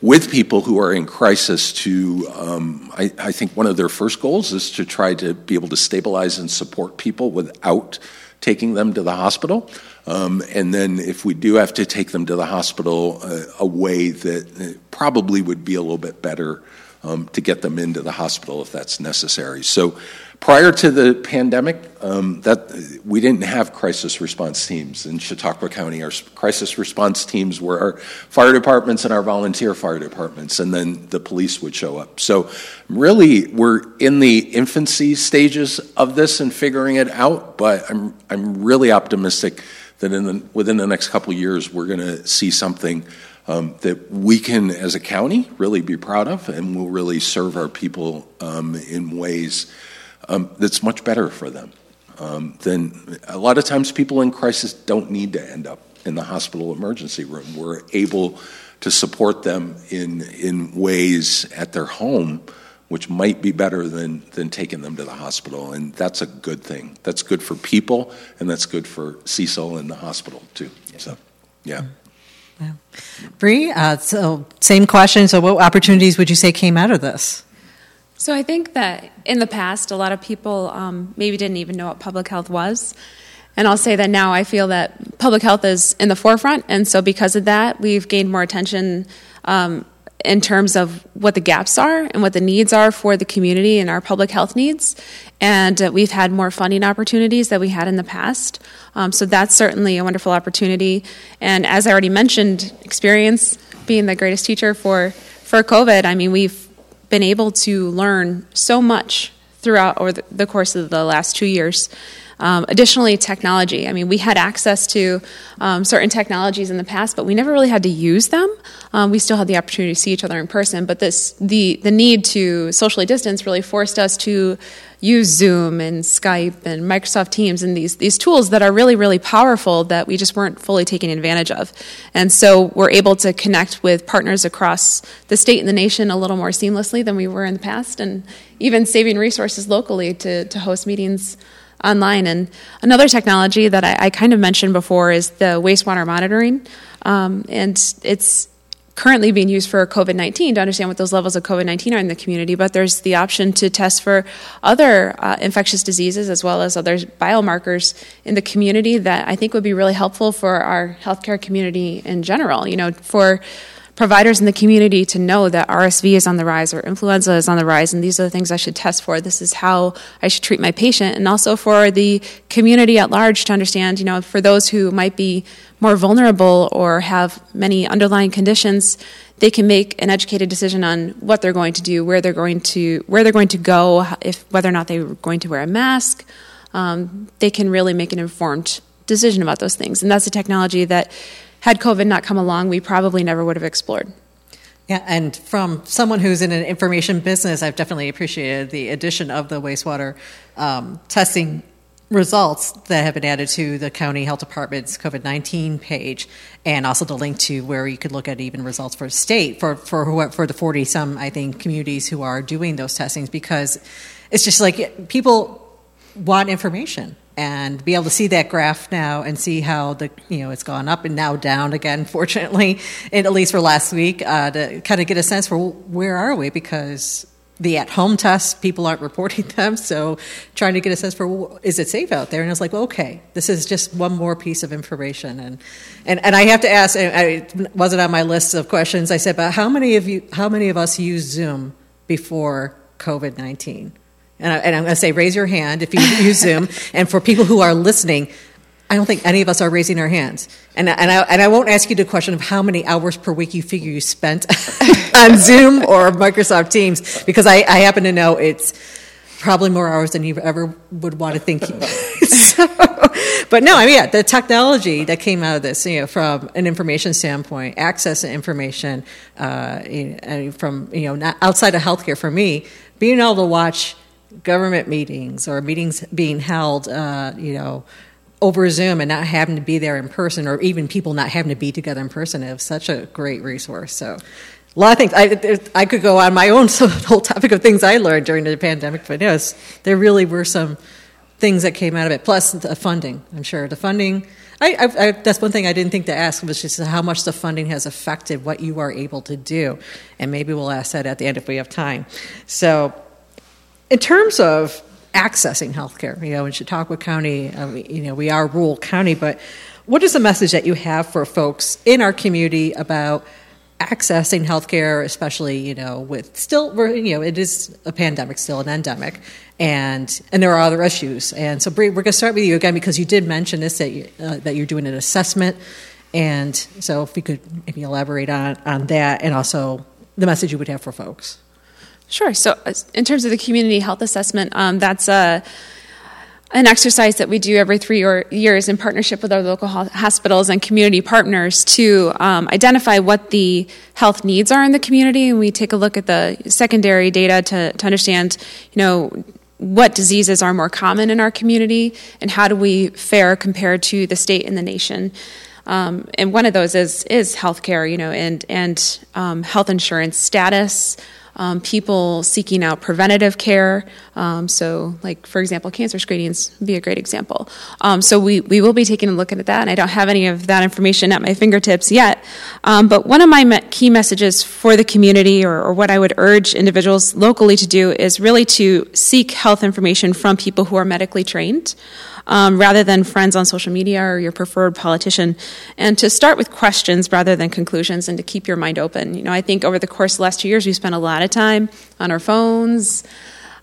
with people who are in crisis to um, I, I, think one of their first goals is to try to be able to stabilize and support people without taking them to the hospital. Um, and then if we do have to take them to the hospital uh, a way that uh, probably would be a little bit better um, to get them into the hospital if that's necessary. So prior to the pandemic, um, that we didn't have crisis response teams in Chautauqua County. Our crisis response teams were our fire departments and our volunteer fire departments, and then the police would show up. So really, we're in the infancy stages of this and figuring it out. But I'm I'm really optimistic that in the, within the next couple years, we're going to see something um, that we can, as a county, really be proud of, and will really serve our people um, in ways um, that's much better for them. Um, then a lot of times, people in crisis don't need to end up in the hospital emergency room. We're able to support them in in ways at their home which might be better than, than taking them to the hospital. And that's a good thing. That's good for people, and that's good for Cecil and the hospital, too. So, yeah. Yeah. Bree, uh, so same question. So, what opportunities would you say came out of this? So, I think that in the past, a lot of people um, maybe didn't even know what public health was. And I'll say that now I feel that public health is in the forefront. And so, because of that, we've gained more attention um, in terms of what the gaps are and what the needs are for the community and our public health needs. And uh, we've had more funding opportunities that we had in the past. Um, so that's certainly a wonderful opportunity. And as I already mentioned, experience being the greatest teacher for, for COVID, I mean, we've been able to learn so much throughout over the course of the last two years. Um, additionally, technology. I mean, we had access to um, certain technologies in the past, but we never really had to use them. Um, we still had the opportunity to see each other in person, but this the the need to socially distance really forced us to use Zoom and Skype and Microsoft Teams and these these tools that are really really powerful that we just weren't fully taking advantage of. And so we're able to connect with partners across the state and the nation a little more seamlessly than we were in the past, and even saving resources locally to to host meetings online. And another technology that I, I kind of mentioned before is the wastewater monitoring. Um, and it's currently being used for COVID 19 to understand what those levels of COVID 19 are in the community, but there's the option to test for other uh, infectious diseases as well as other biomarkers in the community that I think would be really helpful for our healthcare community in general. You know, for providers in the community to know that RSV is on the rise or influenza is on the rise, and these are the things I should test for. This is how I should treat my patient, and also for the community at large to understand, you know, for those who might be more vulnerable or have many underlying conditions, they can make an educated decision on what they're going to do, where they're going to where they're going to go, if whether or not they're going to wear a mask. Um, they can really make an informed decision about those things, and that's a technology that had COVID not come along, we probably never would have explored. Yeah, and from someone who's in an information business, I've definitely appreciated the addition of the wastewater um, testing results that have been added to the county health department's COVID nineteen page, and also the link to where you could look at even results for state for for for the forty some I think communities who are doing those testings because it's just like people want information and be able to see that graph now and see how the you know it's gone up and now down again fortunately at least for last week uh, to kind of get a sense for where are we because the at home tests people aren't reporting them so trying to get a sense for is it safe out there? And it's like well, okay this is just one more piece of information and and, and i have to ask it wasn't on my list of questions i said but how many of you how many of us use zoom before covid-19 and, I, am going to say, raise your hand if you use Zoom. And for people who are listening, I don't think any of us are raising our hands. And, and, I, and I won't ask you the question of how many hours per week you figure you spent on Zoom or Microsoft Teams, because I, I, happen to know it's probably more hours than you ever would want to think. so, but no, I mean, yeah, the technology that came out of this, you know, from an information standpoint, access to information, uh, from, you know, outside of healthcare for me, being able to watch government meetings or meetings being held, uh, you know, over Zoom and not having to be there in person, or even people not having to be together in person, is such a great resource. So, a lot of things. I, I could go on my own whole topic of things I learned during the pandemic, but yes, there really were some things that came out of it. Plus the funding, I'm sure the funding. I, I, I, that's one thing I didn't think to ask was just how much the funding has affected what you are able to do, and maybe we'll ask that at the end if we have time. So in terms of accessing healthcare, you know, in Chautauqua County, uh, you know, we are rural county, but what is the message that you have for folks in our community about accessing healthcare, especially you know with still you know it is a pandemic, still an endemic, and and there are other issues. And so Bree, we're going to start with you again because you did mention this that you, uh, that you're doing an assessment, and so if we could maybe elaborate on on that and also the message you would have for folks. Sure. So, uh, in terms of the community health assessment, um, that's a an exercise that we do every three years in partnership with our local hospitals and community partners to um, identify what the health needs are in the community. And we take a look at the secondary data to, to understand, you know, what diseases are more common in our community and how do we fare compared to the state and the nation. Um, and one of those is is healthcare, you know, and and um, health insurance status, um, people seeking out preventative care. Um, so, like for example, cancer screenings would be a great example. Um, so we we will be taking a look at that, and I don't have any of that information at my fingertips yet. Um, but one of my me- key messages for the community, or, or what I would urge individuals locally to do, is really to seek health information from people who are medically trained um, rather than friends on social media or your preferred politician, and to start with questions rather than conclusions, and to keep your mind open. You know, I think over the course of the last two years, we spent a lot of time on our phones,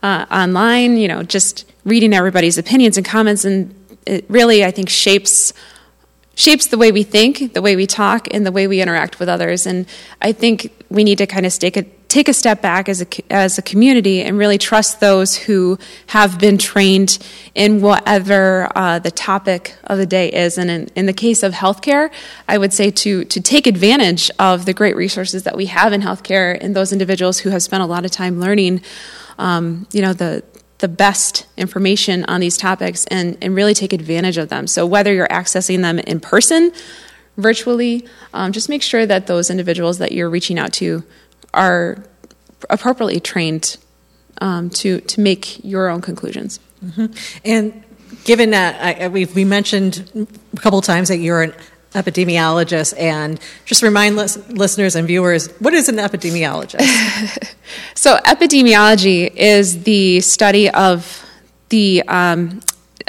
uh, online. You know, just reading everybody's opinions and comments, and it really, I think, shapes shapes the way we think, the way we talk, and the way we interact with others. And I think we need to kind of take a, take a step back as a, as a community and really trust those who have been trained in whatever uh, the topic of the day is. And in, in the case of healthcare, I would say to, to take advantage of the great resources that we have in healthcare and those individuals who have spent a lot of time learning, um, you know, the, the best information on these topics and, and really take advantage of them. So, whether you're accessing them in person, virtually, um, just make sure that those individuals that you're reaching out to are appropriately trained um, to, to make your own conclusions. Mm-hmm. And given that I, we've we mentioned a couple times that you're an epidemiologist, and just remind lis- listeners and viewers what is an epidemiologist? so, epidemiology is the study of the um,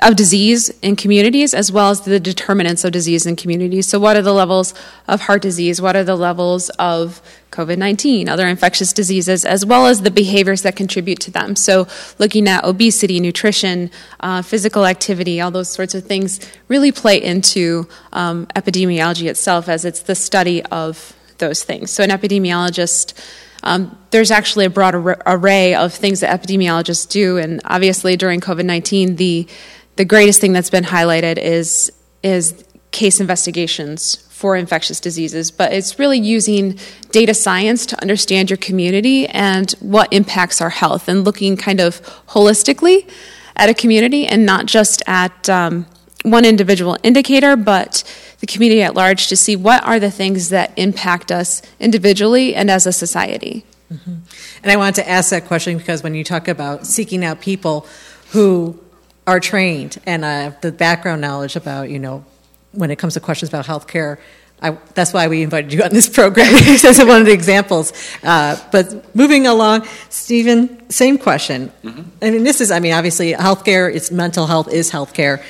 of disease in communities as well as the determinants of disease in communities. So, what are the levels of heart disease? What are the levels of COVID 19, other infectious diseases, as well as the behaviors that contribute to them? So, looking at obesity, nutrition, uh, physical activity, all those sorts of things really play into um, epidemiology itself as it's the study of those things. So, an epidemiologist um, there's actually a broad ar- array of things that epidemiologists do, and obviously during COVID 19, the the greatest thing that's been highlighted is is case investigations for infectious diseases, but it's really using data science to understand your community and what impacts our health, and looking kind of holistically at a community and not just at um, one individual indicator, but the community at large to see what are the things that impact us individually and as a society. Mm-hmm. And I wanted to ask that question because when you talk about seeking out people who are trained and uh, the background knowledge about, you know, when it comes to questions about healthcare. I, that's why we invited you on this program as one of the examples. Uh, but moving along, Steven, same question. Mm-hmm. I mean, this is, I mean, obviously, healthcare, it's mental health is healthcare.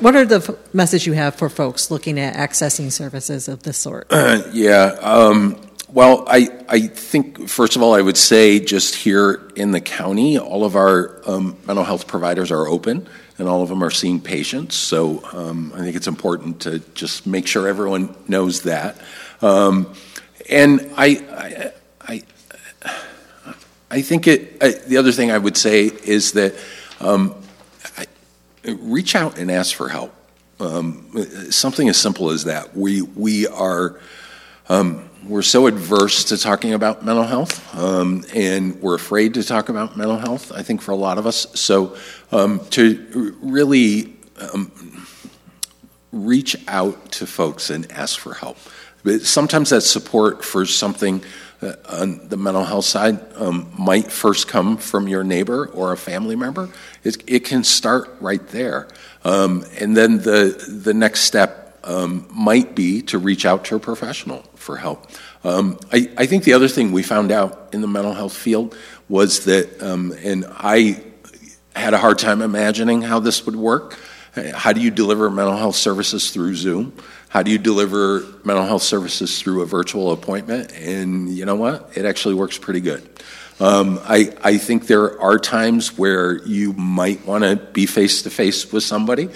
What are the f- message you have for folks looking at accessing services of this sort? Uh, yeah. Um, well, I, I think, first of all, I would say just here in the county, all of our um, mental health providers are open and all of them are seeing patients. So um, I think it's important to just make sure everyone knows that. Um, and I, I, I, I think it, I, the other thing I would say is that um, reach out and ask for help. Um, something as simple as that. We, we are um, we're so adverse to talking about mental health, um, and we're afraid to talk about mental health, I think, for a lot of us. So, um, to really um, reach out to folks and ask for help. But sometimes that support for something uh, on the mental health side um, might first come from your neighbor or a family member. It, it can start right there. Um, and then the, the next step um, might be to reach out to a professional for help. Um, I, I, think the other thing we found out in the mental health field was that, um, and I had a hard time imagining how this would work. How do you deliver mental health services through Zoom? how do you deliver mental health services through a virtual appointment? And you know what? It actually works pretty good. Um, I, I think there are times where you might want to be face to face with somebody,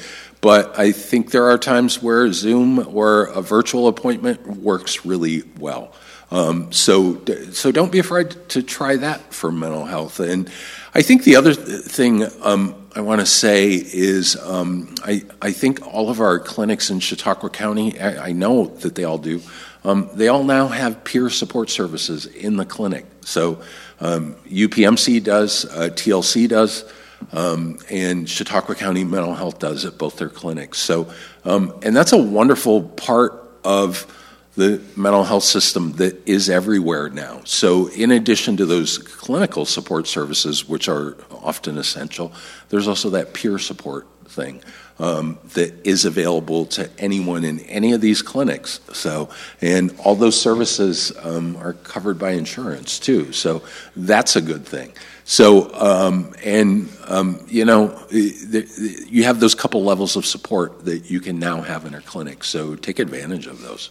but I think there are times where Zoom or a virtual appointment works really well. Um, so, so don't be afraid to try that for mental health. And I think the other thing um, I want to say is um, I, I think all of our clinics in Chautauqua County, I, I know that they all do, um, they all now have peer support services in the clinic. So um, UPMC does, uh, TLC does, um, and Chautauqua County Mental Health does at both their clinics. So, um, and that's a wonderful part of the mental health system that is everywhere now. So, in addition to those clinical support services, which are often essential, there's also that peer support thing um, that is available to anyone in any of these clinics. So, and all those services um, are covered by insurance too. So that's a good thing. So, um, and um, you know, you have those couple levels of support that you can now have in our clinic. So take advantage of those.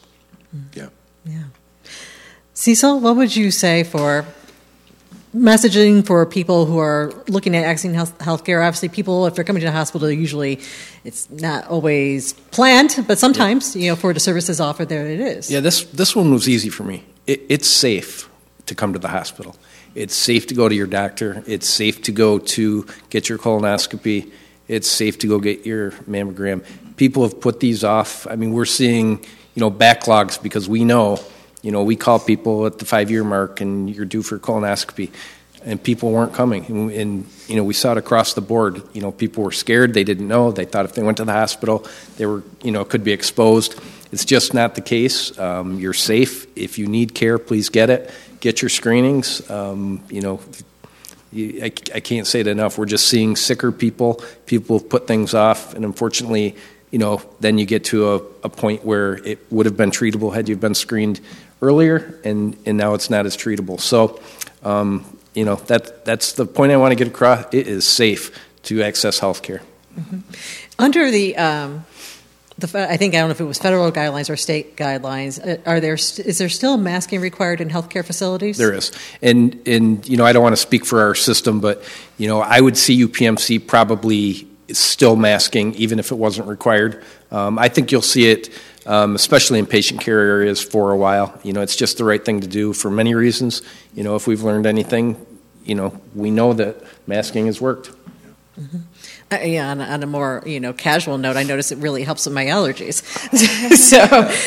Mm. Yeah. Yeah. Cecil, what would you say for messaging for people who are looking at accessing health healthcare. Obviously, people if they're coming to the hospital, usually it's not always planned, but sometimes yeah. you know for the services offered, there it is. Yeah, this this one was easy for me. It, it's safe to come to the hospital. It's safe to go to your doctor. It's safe to go to get your colonoscopy. It's safe to go get your mammogram. People have put these off. I mean, we're seeing you know backlogs because we know you know, we call people at the five year mark and you're due for colonoscopy, and people weren't coming. And, and, you know, we saw it across the board. You know, people were scared. They didn't know. They thought if they went to the hospital, they were, you know, could be exposed. It's just not the case. Um, you're safe. If you need care, please get it. Get your screenings. Um, you know, I, I can't say it enough. We're just seeing sicker people. People have put things off, and unfortunately, you know, then you get to a, a point where it would have been treatable had you been screened earlier, and, and now it's not as treatable. So, um, you know, that, that's the point I want to get across. It is safe to access health care. Mm-hmm. Under the, um, the, I think I don't know if it was federal guidelines or state guidelines. Uh, are there is there still masking required in healthcare facilities? There is, and and you know I don't want to speak for our system, but you know I would see UPMC probably still masking even if it wasn't required. Um, I think you'll see it um, especially in patient care areas, for a while. You know, it's just the right thing to do for many reasons. You know, if we've learned anything, you know, we know that masking has worked. Mm-hmm. Uh, yeah, on, on, a more you know casual note, I notice it really helps with my allergies. so,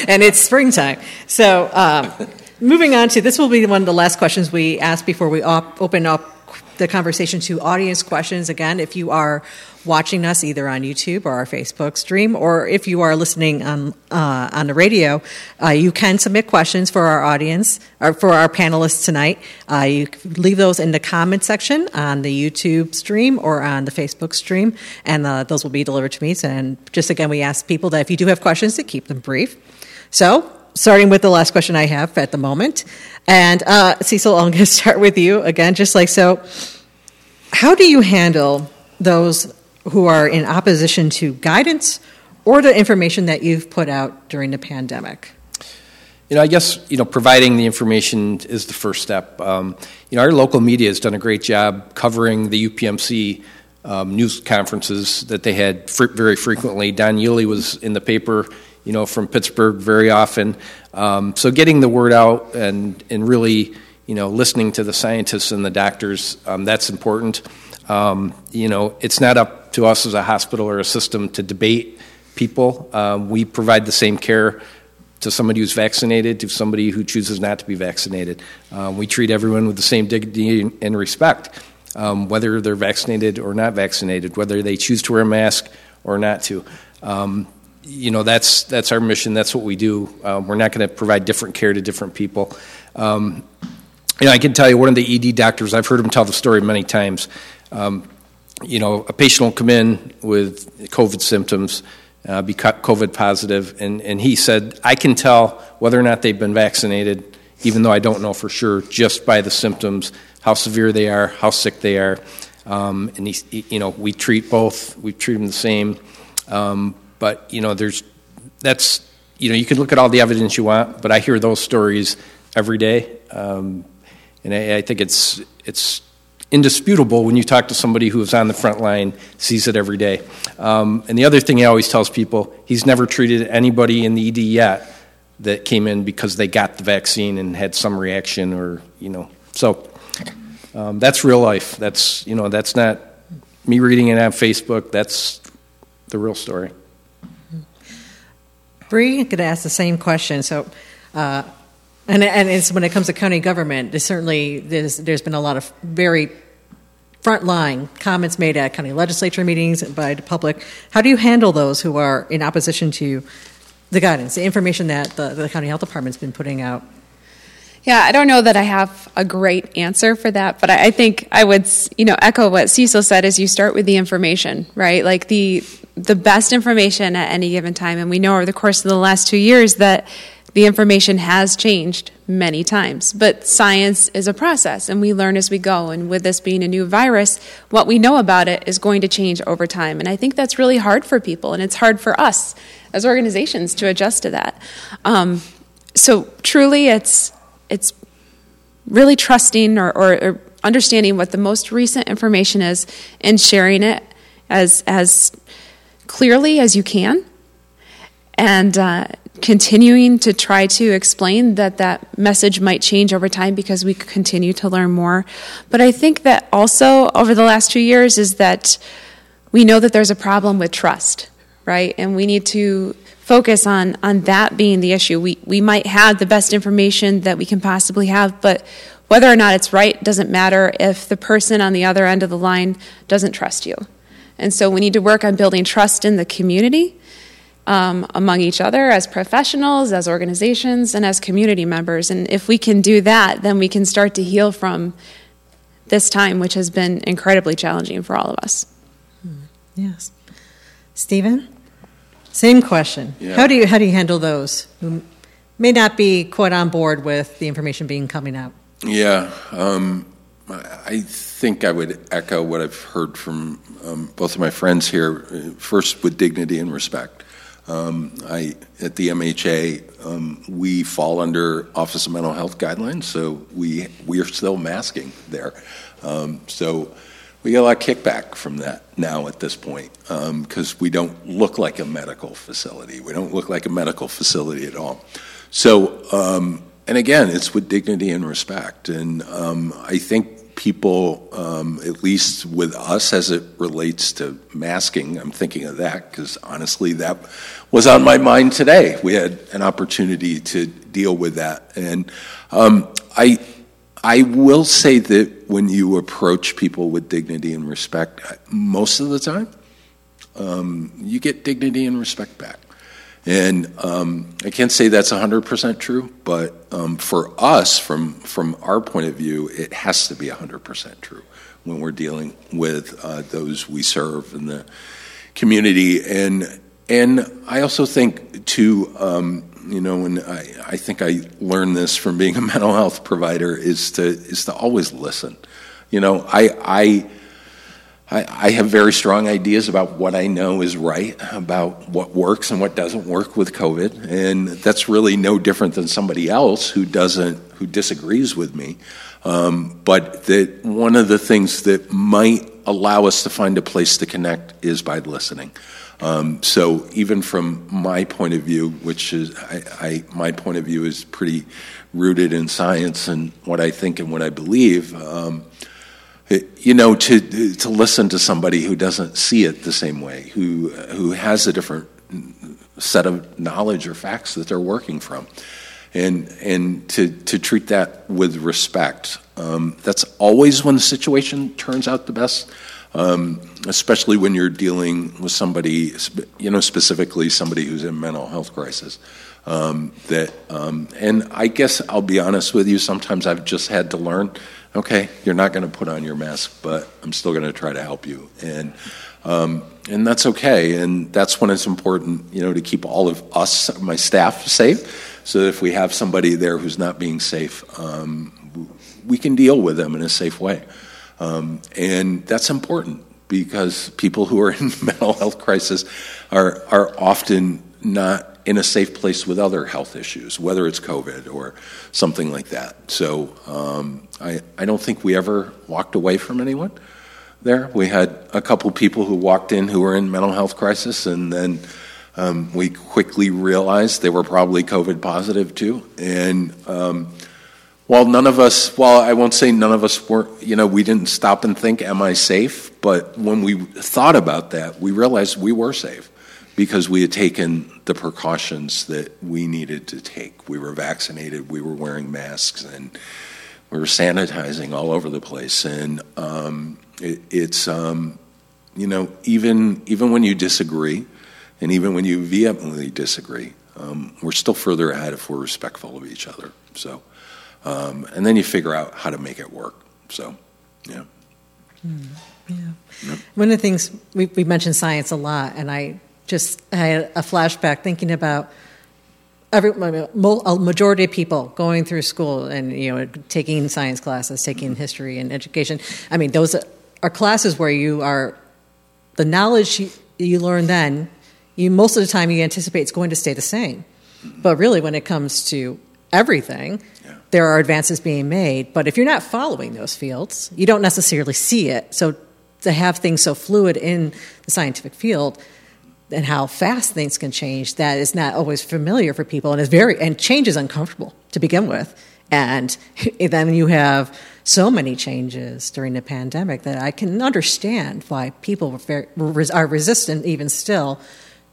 and it's springtime. So, um, moving on to this will be one of the last questions we ask before we op- open up the conversation to audience questions. Again, if you are watching us either on YouTube or our Facebook stream, or if you are listening on uh, on the radio, uh, you can submit questions for our audience or for our panelists tonight. Uh, you leave those in the comment section on the YouTube stream or on the Facebook stream, and uh, those will be delivered to me. And just again, we ask people that if you do have questions, to keep them brief. So starting with the last question I have at the moment. And uh, Cecil, I'm going to start with you again, just like so. How do you handle those who are in opposition to guidance or the information that you've put out during the pandemic? You know, I guess you know providing the information is the first step. Um, you know, our local media has done a great job covering the UPMC um, news conferences that they had fr- very frequently. Don Yealy was in the paper you know, from Pittsburgh very often. Um, so getting the word out and, and really, you know, listening to the scientists and the doctors, um, that's important. Um, you know, it's not up to us as a hospital or a system to debate people. Um, we provide the same care to somebody who's vaccinated to somebody who chooses not to be vaccinated. Um, we treat everyone with the same dignity and respect, um, whether they're vaccinated or not vaccinated, whether they choose to wear a mask or not to. Um, you know that's that's our mission. That's what we do. Um, we're not going to provide different care to different people. Um, you know, I can tell you one of the ED doctors. I've heard him tell the story many times. Um, you know, a patient will come in with COVID symptoms, uh, be COVID positive, and, and he said, I can tell whether or not they've been vaccinated, even though I don't know for sure, just by the symptoms, how severe they are, how sick they are. Um, and he, you know, we treat both. We treat them the same. Um, but you know, there's that's you know, you can look at all the evidence you want, but I hear those stories every day, um, and I, I, think it's it's indisputable when you talk to somebody who is on the front line, sees it every day. Um, and the other thing he always tells people, he's never treated anybody in the ED yet that came in because they got the vaccine and had some reaction, or you know, so um, that's real life. That's you know, that's not me reading it on Facebook. That's the real story. Bree, I'm going to ask the same question. So, uh, and and it's when it comes to county government, there's certainly there's there's been a lot of very frontline comments made at county legislature meetings by the public. How do you handle those who are in opposition to the guidance, the information that the, the county health department's been putting out? Yeah, I don't know that I have a great answer for that, but I, I think I would, you know, echo what Cecil said: is you start with the information, right? Like the the best information at any given time. And we know over the course of the last two years that the information has changed many times. But science is a process, and we learn as we go. And with this being a new virus, what we know about it is going to change over time. And I think that's really hard for people, and it's hard for us as organizations to adjust to that. Um, so truly, it's it's really trusting or, or, or understanding what the most recent information is and sharing it as as clearly as you can and uh, continuing to try to explain that that message might change over time because we continue to learn more. But I think that also over the last two years is that we know that there's a problem with trust, right? And we need to focus on on that being the issue. We we might have the best information that we can possibly have, but whether or not it's right doesn't matter if the person on the other end of the line doesn't trust you. And so we need to work on building trust in the community um, among each other as professionals, as organizations, and as community members. And if we can do that, then we can start to heal from this time, which has been incredibly challenging for all of us. Hmm. Yes. Steven? Same question. Yeah. How do you how do you handle those who may not be quite on board with the information being coming out? Yeah, um, I think I would echo what I've heard from um, both of my friends here. First, with dignity and respect. Um, I at the MHA, um, we fall under Office of Mental Health guidelines, so we we are still masking there. Um, so we get a lot of kickback from that now at this point because um, we don't look like a medical facility. We don't look like a medical facility at all. So um, and again, it's with dignity and respect. And um, I think people, um, at least with us as it relates to masking, I'm thinking of that because honestly, that was on my mind today. We had an opportunity to deal with that. And um, I, I will say that when you approach people with dignity and respect, most of the time, um, you get dignity and respect back. And um, I can't say that's 100% true, but um, for us, from, from our point of view, it has to be 100% true when we're dealing with uh, those we serve in the community. And, and I also think, too, um, you know, and I, I think I learned this from being a mental health provider, is to, is to always listen. You know, I, I I, I, have very strong ideas about what I know is right, about what works and what doesn't work with COVID, and that's really no different than somebody else who doesn't, who disagrees with me. Um, but that one of the things that might allow us to find a place to connect is by listening. Um, so even from my point of view, which is I, I, my point of view is pretty rooted in science and what I think and what I believe. Um, you know, to to listen to somebody who doesn't see it the same way, who who has a different set of knowledge or facts that they're working from, and and to to treat that with respect. Um, that's always when the situation turns out the best. Um, especially when you're dealing with somebody, you know, specifically somebody who's in mental health crisis. Um, that, um, and I guess I'll be honest with you. Sometimes I've just had to learn okay, you're not going to put on your mask, but I'm still going to try to help you. And, um, and that's okay. And that's when it's important, you know, to keep all of us, my staff, safe. So that if we have somebody there who's not being safe, um, we can deal with them in a safe way. Um, and that's important because people who are in mental health crisis are, are often not in a safe place with other health issues, whether it's COVID or something like that. So um, I, I don't think we ever walked away from anyone there. We had a couple people who walked in who were in mental health crisis, and then um, we quickly realized they were probably COVID positive too. And um, while none of us, while I won't say none of us were, you know, we didn't stop and think, "Am I safe?" But when we thought about that, we realized we were safe because we had taken the precautions that we needed to take. We were vaccinated, we were wearing masks, and we were sanitizing all over the place. And um, it, it's, um, you know, even even when you disagree, and even when you vehemently disagree, um, we're still further ahead if we're respectful of each other. So, um, and then you figure out how to make it work. So, yeah. Mm, yeah. Yep. One of the things we, we mentioned science a lot, and I just had a flashback thinking about every a majority of people going through school and you know taking science classes, taking mm-hmm. history and education. I mean, those are classes where you are the knowledge you, you learn then. You most of the time you anticipate it's going to stay the same, mm-hmm. but really when it comes to everything, yeah. there are advances being made. But if you're not following those fields, you don't necessarily see it. So to have things so fluid in the scientific field and how fast things can change that is not always familiar for people and is very and change is uncomfortable to begin with and then you have so many changes during the pandemic that I can understand why people are resistant even still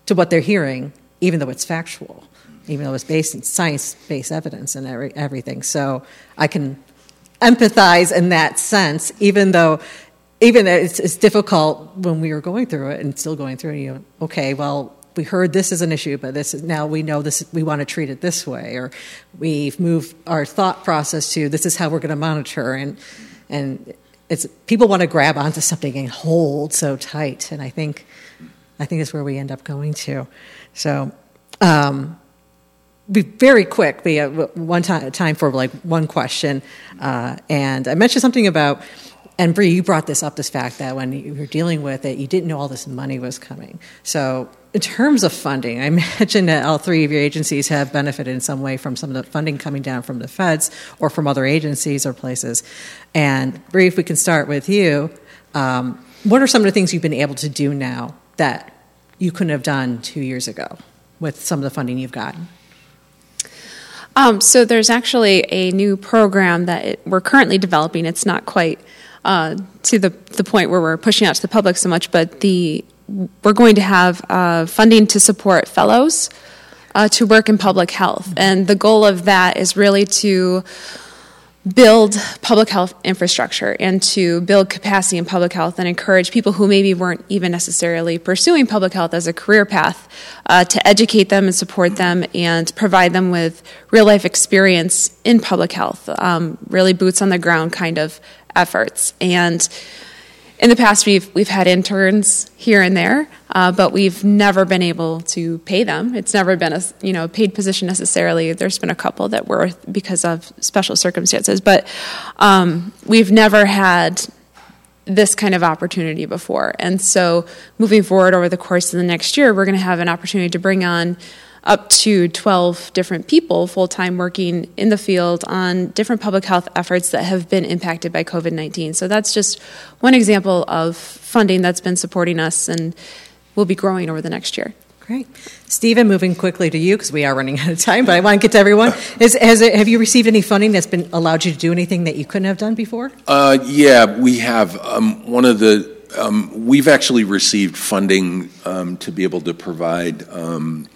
to what they're hearing, even though it's factual, even though it's based in science-based evidence and everything. So I can empathize in that sense, even though even it's, it's difficult when we were going through it and still going through it. You know, okay, well, we heard this is an issue, but this is now we know this. We want to treat it this way, or we've moved our thought process to this is how we're going to monitor, and and it's people want to grab onto something and hold so tight, and I think I think that's where we end up going to. So. Um, be very quick. Be one time, time for like one question, uh, and I mentioned something about and Bree, you brought this up this fact that when you were dealing with it, you didn't know all this money was coming. So, in terms of funding, I imagine that all three of your agencies have benefited in some way from some of the funding coming down from the feds or from other agencies or places. And Bree, if we can start with you, um, what are some of the things you've been able to do now that you couldn't have done two years ago with some of the funding you've gotten? Um, so there's actually a new program that it, we're currently developing. It's not quite uh, to the the point where we're pushing out to the public so much, but the we're going to have uh, funding to support fellows uh, to work in public health, and the goal of that is really to build public health infrastructure and to build capacity in public health and encourage people who maybe weren't even necessarily pursuing public health as a career path uh, to educate them and support them and provide them with real life experience in public health, um, really boots on the ground kind of efforts. And in the past, we've we've had interns here and there, uh, but we've never been able to pay them. It's never been a you know paid position necessarily. There's been a couple that were because of special circumstances, but um, we've never had this kind of opportunity before. And so, moving forward over the course of the next year, we're going to have an opportunity to bring on up to 12 different people full time working in the field on different public health efforts that have been impacted by COVID 19. So that's just one example of funding that's been supporting us and will be growing over the next year. Great. Steven, moving quickly to you because we are running out of time, but I want to get to everyone. Is, has it, have you received any funding that's been allowed you to do anything that you couldn't have done before? Uh, yeah, we have. Um, one of the um, we've actually received funding um, to be able to provide um,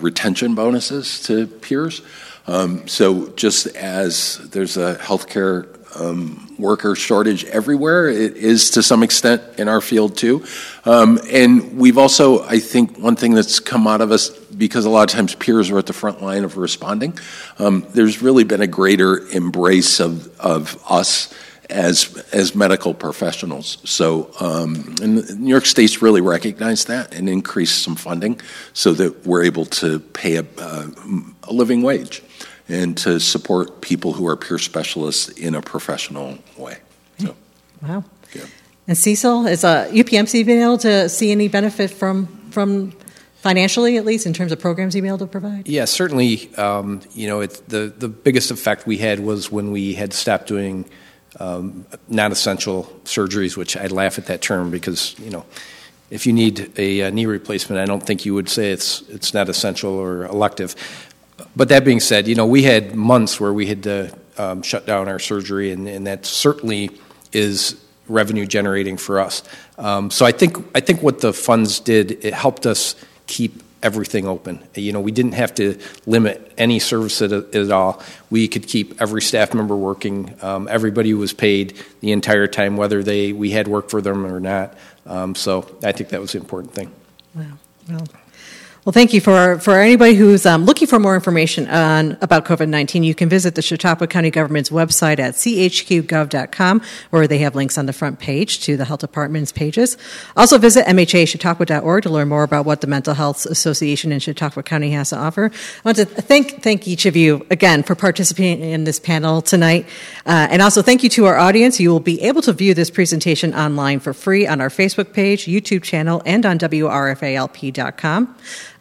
retention bonuses to peers. Um, so just as there's a healthcare um, worker shortage everywhere, it is to some extent in our field too. Um, and we've also, I think, one thing that's come out of us because a lot of times peers are at the front line of responding. There's really been a greater embrace of us as as medical professionals. So, um, and New York State's really recognized that and increased some funding so that we're able to pay a, uh, a living wage and to support people who are peer specialists in a professional way. So, wow. Yeah. And Cecil, is uh, UPMC been able to see any benefit from from financially, at least in terms of programs you've been able to provide? Yeah, certainly. Um, you know, it, the the biggest effect we had was when we had stopped doing um, non-essential surgeries, which I laugh at that term because you know. If you need a, a knee replacement, I don't think you would say it's it's not essential or elective. But that being said, you know we had months where we had to um, shut down our surgery, and, and that certainly is revenue generating for us. Um, so I think I think what the funds did it helped us keep everything open. You know, we didn't have to limit any service at, at all. We could keep every staff member working. Um, everybody was paid the entire time, whether they we had work for them or not. Um, so I think that was the important thing. Wow. Well, well, thank you for for anybody who's um, looking for more information on about COVID nineteen. You can visit the Chautauqua County Government's website at chqgov.com, where they have links on the front page to the health department's pages. Also, visit mhachautauqua.org to learn more about what the Mental Health Association in Chautauqua County has to offer. I want to thank thank each of you again for participating in this panel tonight, uh, and also thank you to our audience. You will be able to view this presentation online for free on our Facebook page, YouTube channel, and on wrfalp.com.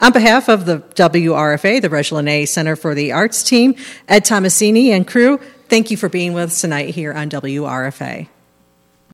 On behalf of the WRFA, the Reg Lenna Center for the Arts team, Ed Tomasini and crew, thank you for being with us tonight here on WRFA.